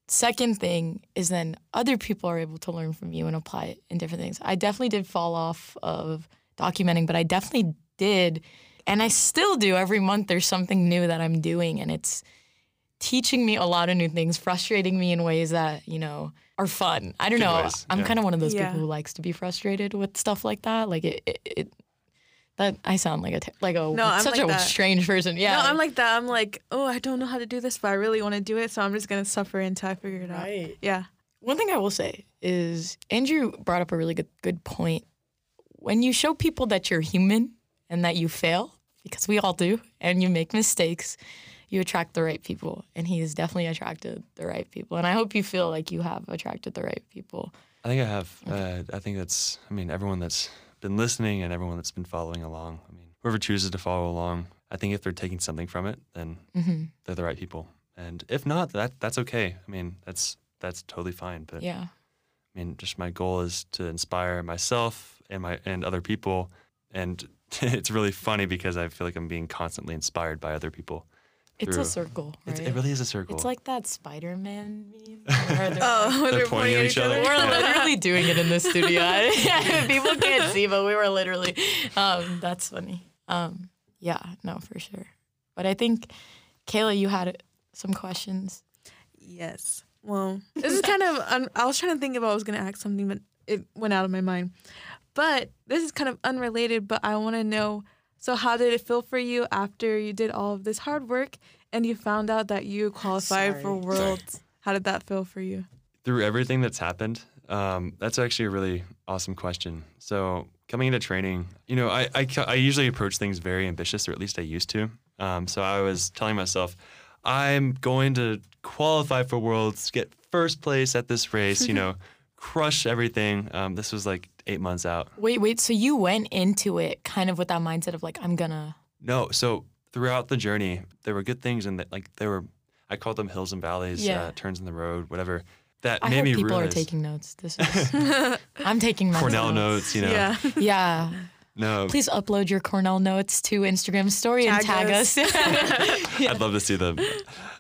Second thing is then other people are able to learn from you and apply it in different things. I definitely did fall off of documenting, but I definitely did, and I still do. Every month there's something new that I'm doing, and it's teaching me a lot of new things, frustrating me in ways that, you know, are fun. I don't Good know. ways, I'm yeah. kind of one of those Yeah. people who likes to be frustrated with stuff like that. Like it, it, it that I sound like a like a No, such like a that. strange person. Yeah. No, I'm like that. I'm like, oh, I don't know how to do this, but I really want to do it, so I'm just gonna suffer until I figure it out. Right. Yeah. One thing I will say is Andrew brought up a really good good point. When you show people that you're human and that you fail, because we all do, and you make mistakes, you attract the right people. And he has definitely attracted the right people. And I hope you feel like you have attracted the right people. I think I have. Uh, I think that's. I mean, everyone that's been listening and everyone that's been following along. I mean, whoever chooses to follow along, I think if they're taking something from it, then Mm-hmm. they're the right people. And if not, that that's okay. I mean, that's that's totally fine. But Yeah. I mean, just my goal is to inspire myself and my and other people. And it's really funny because I feel like I'm being constantly inspired by other people. It's through- a circle, right? It's, it really is a circle. It's like that Spider-Man meme. where they're Oh, They're pointing at each other. We're Yeah. literally doing it in the studio. People can't see, but we were literally. Um, that's funny. Um, yeah, no, for sure. But I think, Kayla, you had some questions. Yes. Well, this is kind of. Un- I was trying to think if I was gonna ask something, but it went out of my mind. But this is kind of unrelated. But I want to know. So, how did it feel for you after you did all of this hard work and you found out that you qualified for Sorry. Worlds? How did that feel for you? through everything that's happened? Um, that's actually a really awesome question. So coming into training, you know, I, I, I usually approach things very ambitious, or at least I used to. Um, so I was telling myself, I'm going to qualify for Worlds, get first place at this race, you know, crush everything. Um, this was like eight months out. Wait, wait. So you went into it kind of with that mindset of like, I'm gonna. No, so throughout the journey, there were good things, and like there were, I called them hills and valleys, Yeah. uh, turns in the road, whatever. That I made hope me people realize are taking notes. This is. I'm taking my Cornell notes, you know. Yeah. Yeah. No, Please upload your Cornell notes to Instagram story and Tag tag us. us. I'd love to see them.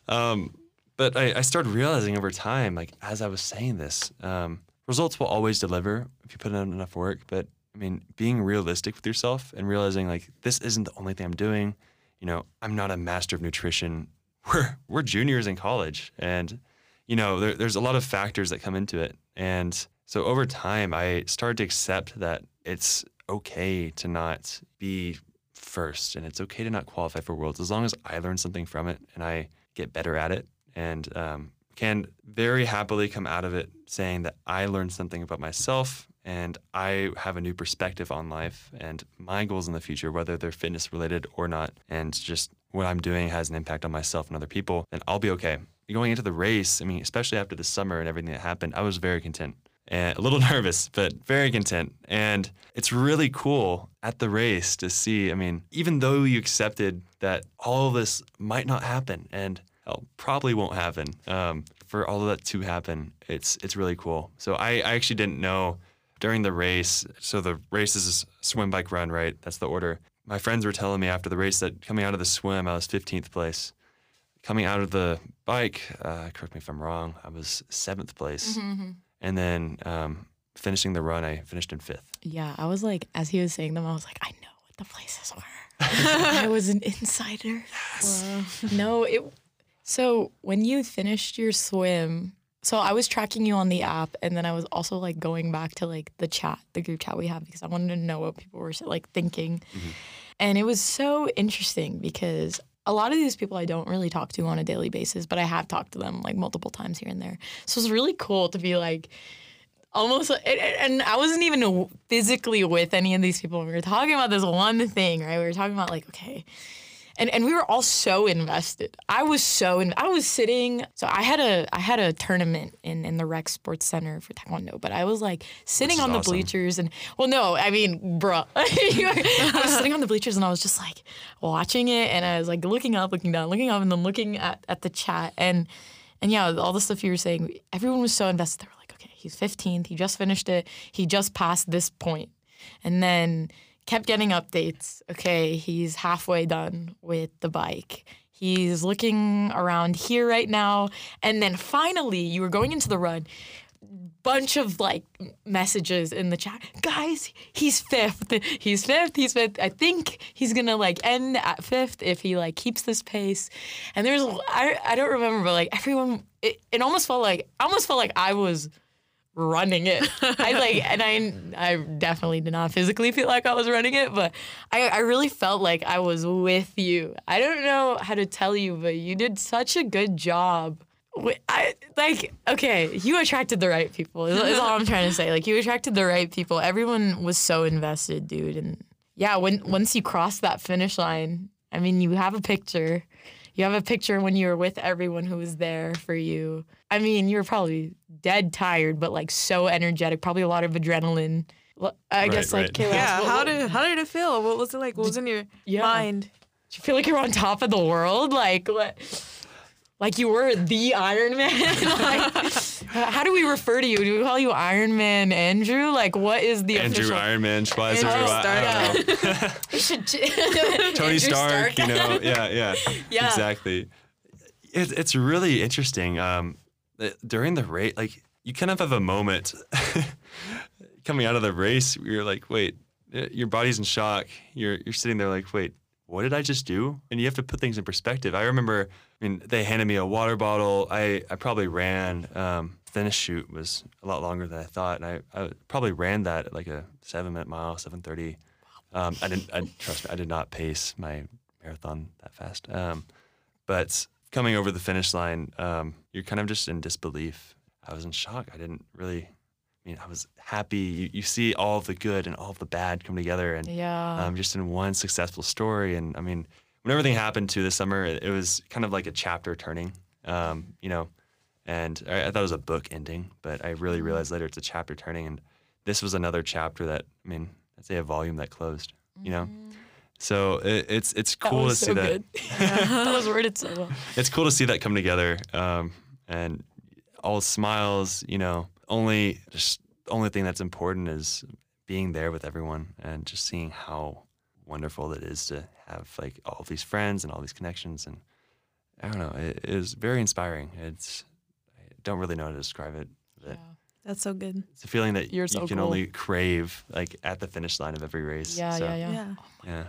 Um, but I, I started realizing over time, like as I was saying this, um, results will always deliver if you put in enough work. But I mean, being realistic with yourself and realizing like this isn't the only thing I'm doing. You know, I'm not a master of nutrition. We're we're juniors in college, and you know, there, there's a lot of factors that come into it. And so over time, I started to accept that it's okay to not be first, and it's okay to not qualify for worlds as long as I learn something from it and I get better at it. And um, can very happily come out of it saying that I learned something about myself and I have a new perspective on life and my goals in the future, whether they're fitness related or not, and just what I'm doing has an impact on myself and other people, then I'll be okay. Going into the race, I mean, especially after the summer and everything that happened, I was very content and a little nervous, but very content. And it's really cool at the race to see. I mean, even though you accepted that all of this might not happen and probably won't happen, um, for all of that to happen, it's it's really cool. So I, I actually didn't know during the race. So the race is swim, bike, run, right? That's the order. My friends were telling me after the race that coming out of the swim, I was 15th place. Coming out of the bike, uh, correct me if I'm wrong, I was seventh place. Mm-hmm. And then um, finishing the run, I finished in fifth. Yeah, I was like, as he was saying them, I was like, I know what the places were. I was an insider. No, it. So when you finished your swim, so I was tracking you on the app, and then I was also like going back to like the chat, the group chat we have, because I wanted to know what people were like thinking, mm-hmm. and it was so interesting because a lot of these people I don't really talk to on a daily basis, but I have talked to them like multiple times here and there. So it's really cool to be like almost and- and I wasn't even physically with any of these people. We were talking about this one thing, right? We were talking about like, okay. And, and we were all so invested. I was so in, I was sitting. So I had a I had a tournament in, in the rec sports center for taekwondo, but I was like sitting on the awesome. bleachers and well, no, I mean, bruh, I was sitting on the bleachers and I was just like watching it, and I was like looking up, looking down, looking up, and then looking at, at the chat, and and yeah, all the stuff you were saying, everyone was so invested. They were like, okay, he's 15th, he just finished it, he just passed this point. point, and then kept getting updates. Okay, he's halfway done with the bike. He's looking around here right now. And then finally, you were going into the run. Bunch of like messages in the chat. Guys, he's fifth. He's fifth. He's fifth. I think he's gonna like end at fifth if he like keeps this pace. And there's I I don't remember, but like everyone, it, it almost felt like I almost felt like I was running it. I like, and I, I definitely did not physically feel like I was running it, but I, I really felt like I was with you. I don't know how to tell you, but you did such a good job. I like okay. You attracted the right people. Is, is all I'm trying to say. Like you attracted the right people. Everyone was so invested, dude. And yeah, when once you cross that finish line, I mean, you have a picture. You have a picture when you were with everyone who was there for you. I mean, you were probably dead tired, but like so energetic. Probably a lot of adrenaline. Well, I guess right. like Kayla, Yeah. what- How what- did how did it feel? What was it like? What was in your Yeah. mind? Do you feel like you're on top of the world? Like what? Like you were the Iron Man? like, how do we refer to you? Do we call you Iron Man Andrew? Like what is the Andrew official? Ironman, Schweizer, Andrew I- I don't know. We should- Tony Andrew Stark, you know, yeah, yeah, Yeah. exactly. It, it's really interesting. Um, during the race, like you kind of have a moment coming out of the race. You're like, wait, your body's in shock. You're you're sitting there like, wait, what did I just do? And you have to put things in perspective. I remember, I mean, they handed me a water bottle. I I probably ran. Um, finish chute was a lot longer than I thought, and I, I probably ran that at like a seven minute mile, seven thirty. Um, I didn't. I, trust me, I did not pace my marathon that fast. Um, but coming over the finish line, um, you're kind of just in disbelief. I was in shock. I didn't really. I mean, I was happy. You, you see all of the good and all of the bad come together, and Yeah. um, just in one successful story. And I mean, when everything happened to this summer, it, it was kind of like a chapter turning. Um, you know, and I, I thought it was a book ending, but I really Mm-hmm. realized later it's a chapter turning, and this was another chapter that I mean, I'd say a volume that closed. You know, so it, it's it's. That cool to was see so that. good. that was worded so well. It's cool to see that come together, um, and all smiles. You know, only just the only thing that's important is being there with everyone and just seeing how wonderful it is to have like all these friends and all these connections and I don't know, it is very inspiring. It's I don't really know how to describe it. But That's so good. It's a feeling that You're you so can cool. only crave like at the finish line of every race. Yeah, So, yeah, yeah. Yeah. yeah.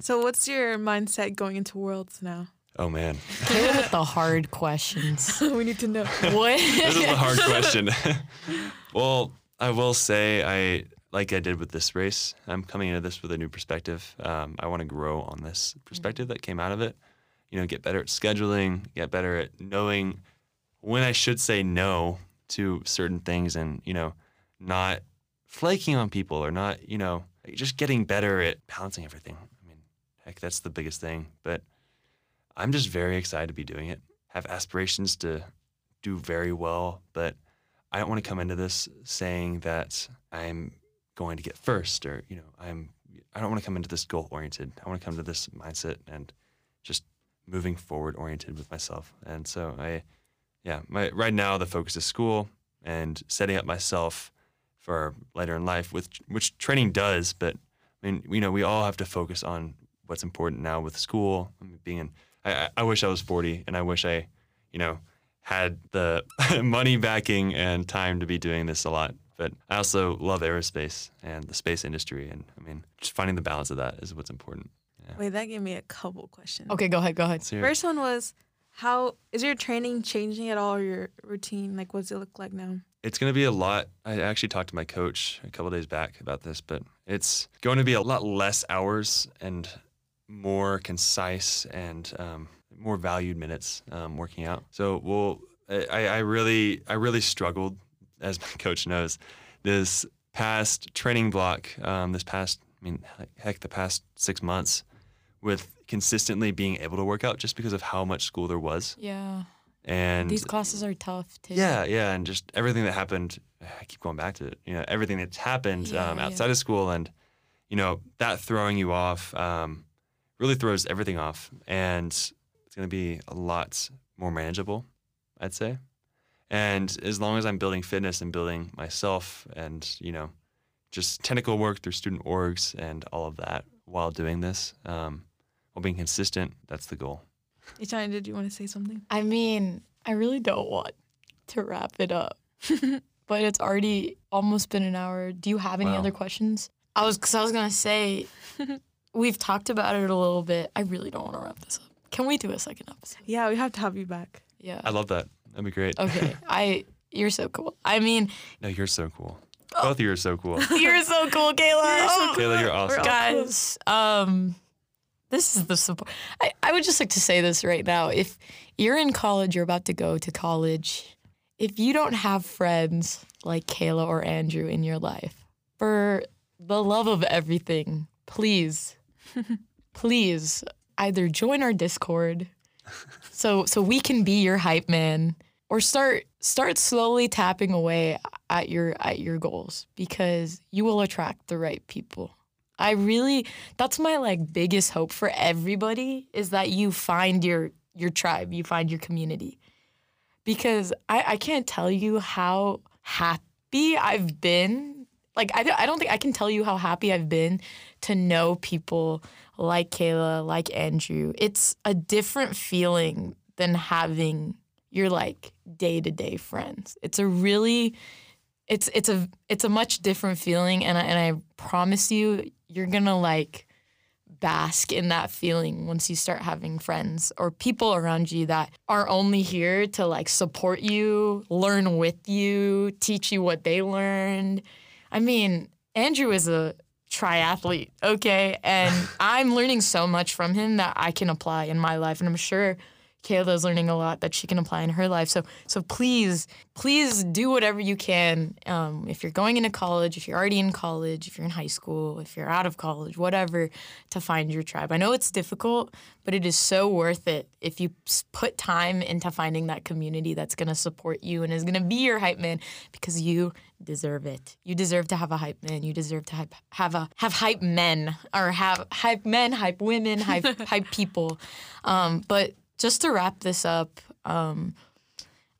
So what's your mindset going into Worlds now? Oh man, Kayla with the hard questions. we need to know. what? this is a hard question. well, I will say I like I did with this race. I'm coming into this with a new perspective. Um, I want to grow on this perspective that came out of it. You know, get better at scheduling, get better at knowing when I should say no to certain things, and you know, not flaking on people or not, you know, just getting better at balancing everything. I mean, heck, that's the biggest thing. But I'm just very excited to be doing it. Have aspirations to do very well, but I don't want to come into this saying that I'm going to get first or, you know, I'm I don't want to come into this goal oriented. I want to come to this mindset and just moving forward oriented with myself. And so I yeah, my right now the focus is school and setting up myself for later in life with which training does, but I mean, you know, we all have to focus on what's important now with school. I mean, being in, I, I- I wish I was 40 and I wish I, you know, had the money backing and time to be doing this a lot. But I also love aerospace and the space industry. And I mean, just finding the balance of that is what's important. Wait, that gave me a couple questions. okay, go ahead, go ahead. First one was how is your training changing at all or your routine? Like what's it look like now? it's going to be a lot. I actually talked to my coach a couple days back about this, but it's going to be a lot less hours and more concise and um, more valued minutes um, working out. So we'll. I, I really, I really struggled, as my coach knows, this past training block, um, this past, I mean, heck, the past six months, with consistently being able to work out just because of how much school there was, Yeah. and These classes are tough too. yeah, yeah, and just everything that happened. I keep going back to it. You know, everything that's happened Yeah, um, yeah. outside of school, and you know that throwing you off um, really throws everything off, and it's going to be a lot more manageable, I'd say. And as long as I'm building fitness and building myself, and you know, just technical work through student orgs and all of that while doing this, um, while being consistent, that's the goal. Ishani, did you want to say something? I mean, I really don't want to wrap it up, but it's already almost been an hour. Do you have any Wow. other questions? I was, cause I was gonna say, we've talked about it a little bit. I really don't want to wrap this up. Can we do a second episode? Yeah, we have to have you back. Yeah. I love that. That'd be great. Okay. I. You're so cool. I mean, No, you're so cool. Oh. Both of you are so cool. you're so cool, Kayla. Oh. Kayla, you're awesome. guys um this is the support. I, I would just like to say this right now. If you're in college you're about to go to college if you don't have friends like kayla or andrew in your life for the love of everything please please either join our discord so so we can be your hype man or start start slowly tapping away at your at your goals because you will attract the right people I really that's my like biggest hope for everybody is that you find your your tribe, you find your community. Because I, I can't tell you how happy I've been. Like I, don't- I don't think I can tell you how happy I've been to know people like Kayla, like Andrew. It's a different feeling than having your like day-to-day friends. It's a really it's it's a it's a much different feeling and I, and I promise you you're going to like bask in that feeling once you start having friends or people around you that are only here to like support you, learn with you, teach you what they learned. I mean, Andrew is a triathlete, okay? And I'm learning so much from him that I can apply in my life and I'm sure Kayla's learning a lot that she can apply in her life. So so please, please do whatever you can. Um, if you're going into college, if you're already in college, if you're in high school, if you're out of college, whatever, to find your tribe. I know it's difficult, but it is so worth it if you put time into finding that community that's gonna support you and is gonna be your hype man because you deserve it. You deserve to have a hype man. You deserve to hype, have a have hype men or have hype men, hype women, hype hype people. Um, but just to wrap this up, um,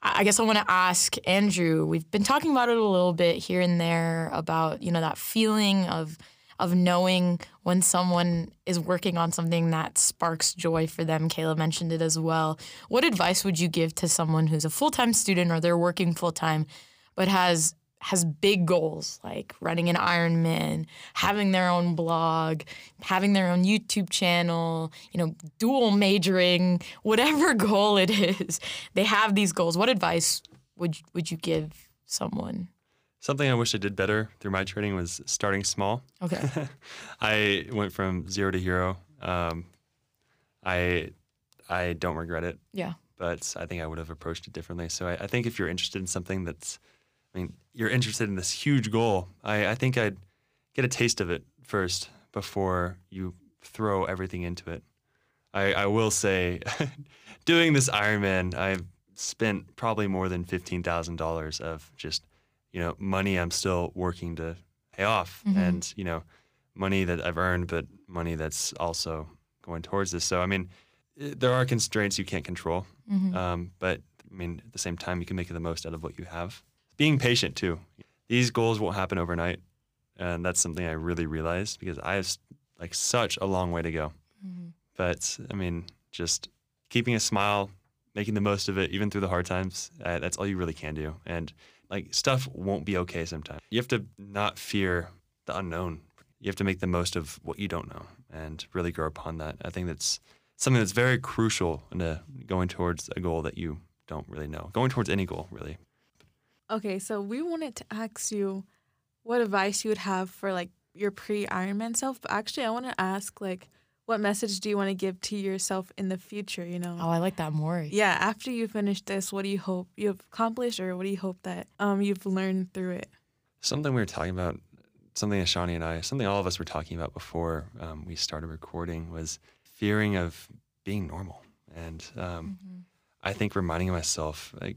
I guess I want to ask Andrew. We've been talking about it a little bit here and there about you know that feeling of of knowing when someone is working on something that sparks joy for them. Kayla mentioned it as well. What advice would you give to someone who's a full time student or they're working full time, but has has big goals like running an Ironman, having their own blog, having their own YouTube channel, you know, dual majoring, whatever goal it is, they have these goals. What advice would would you give someone? Something I wish I did better through my training was starting small. Okay. I went from zero to hero. Um, I I don't regret it, Yeah. but I think I would have approached it differently. So I, I think if you're interested in something that's, I mean, you're interested in this huge goal, I, I think I'd get a taste of it first before you throw everything into it. I, I will say, doing this Ironman, I've spent probably more than fifteen thousand dollars of just, you know, money I'm still working to pay off, mm-hmm. and you know, money that I've earned, but money that's also going towards this. So I mean, eh, there are constraints you can't control, mm-hmm. um, but I mean, at the same time, you can make the most out of what you have. Being patient too. These goals won't happen overnight, and that's something I really realized because I have like such a long way to go. But I mean, just keeping a smile, making the most of it, even through the hard times. Uh, that's all you really can do. And like stuff won't be okay sometimes. You have to not fear the unknown. You have to make the most of what you don't know and really grow upon that. I think that's something that's very crucial in uh, going towards a goal that you don't really know. Going towards any goal, really. Okay, so we wanted to ask you what advice you would have for like your pre Ironman self, but actually, I want to ask like, what message do you want to give to yourself in the future? You know, Oh, I like that more. yeah. After you finish this, what do you hope you've accomplished, or what do you hope that um you've learned through it? Something we were talking about, something that Shani and I, something all of us were talking about before um, we started recording was fearing of being normal. And um, I think reminding myself, like,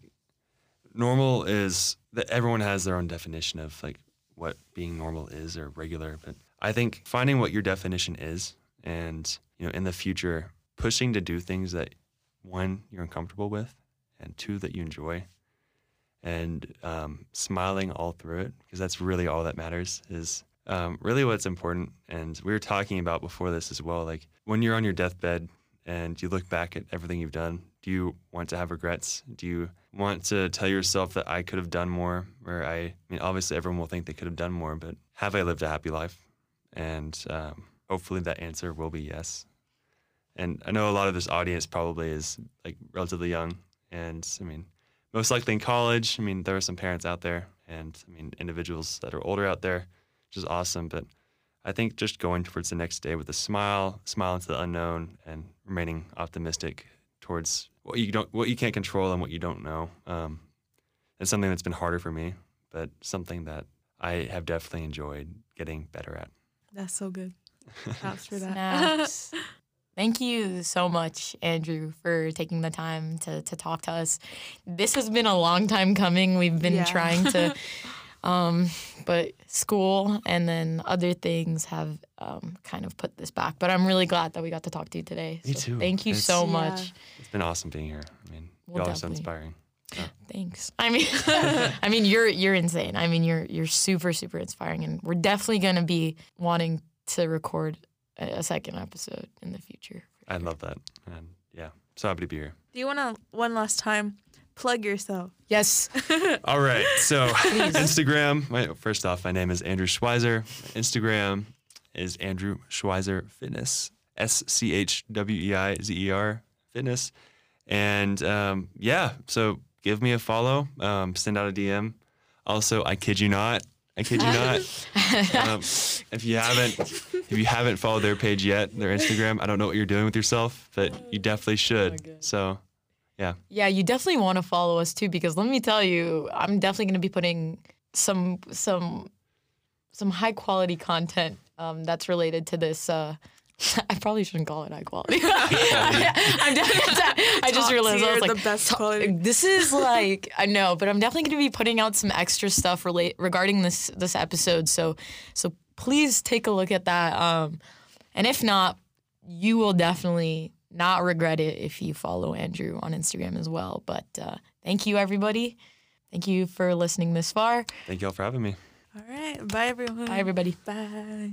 normal is that everyone has their own definition of like what being normal is or regular. But I think finding what your definition is and, you know, in the future, pushing to do things that one, you're uncomfortable with, and two, that you enjoy and um, smiling all through it because that's really all that matters is um, really what's important and we were talking about before this as well like when you're on your deathbed and you look back at everything you've done do you want to have regrets do you want to tell yourself that i could have done more or i, I mean obviously everyone will think they could have done more but have i lived a happy life and um, hopefully that answer will be yes and i know a lot of this audience probably is like relatively young and i mean most likely in college. I mean, there are some parents out there, and I mean, individuals that are older out there, which is awesome. But I think just going towards the next day with a smile, smile into the unknown, and remaining optimistic towards what you don't, what you can't control, and what you don't know. Um, it's something that's been harder for me, but something that I have definitely enjoyed getting better at. That's so good. Props for that. Snaps. Thank you so much, Andrew, for taking the time to, to talk to us. This has been a long time coming. We've been Yeah. trying to, um, but school and then other things have um, kind of put this back. But I'm really glad that we got to talk to you today. Me So too. Thank you It's- so Yeah. much. It's been awesome being here. I mean, Well, y'all are so definitely. inspiring. Thanks. I mean, I mean, you're you're insane. I mean, you're you're super super inspiring, and we're definitely gonna be wanting to record a, a second episode in the future. I love that, and yeah, so happy to be here. Do you want to one last time plug yourself? Yes. All right. So Instagram. My, first off, my name is Andrew Schweizer. Instagram is Andrew Schweizer Fitness. S C H W E I Z E R Fitness. And um, yeah, so give me a follow. Um, send out a DM. Also, I kid you not. I kid you not. um, if you haven't, if you haven't followed their page yet, their Instagram, I don't know what you're doing with yourself, but you definitely should. So, yeah. Yeah, you definitely want to follow us too because let me tell you, I'm definitely going to be putting some some some high quality content um, that's related to this. Uh, I probably shouldn't call it high quality. I'm definitely, I just Top realized I was like, the best quality. this is like I know, but I'm definitely going to be putting out some extra stuff relate regarding this this episode. So so please take a look at that. Um, and if not, you will definitely not regret it if you follow Andrew on Instagram as well. But uh, thank you, everybody. Thank you for listening this far. Thank y'all for having me. All right. Bye, everyone. Bye, everybody. Bye.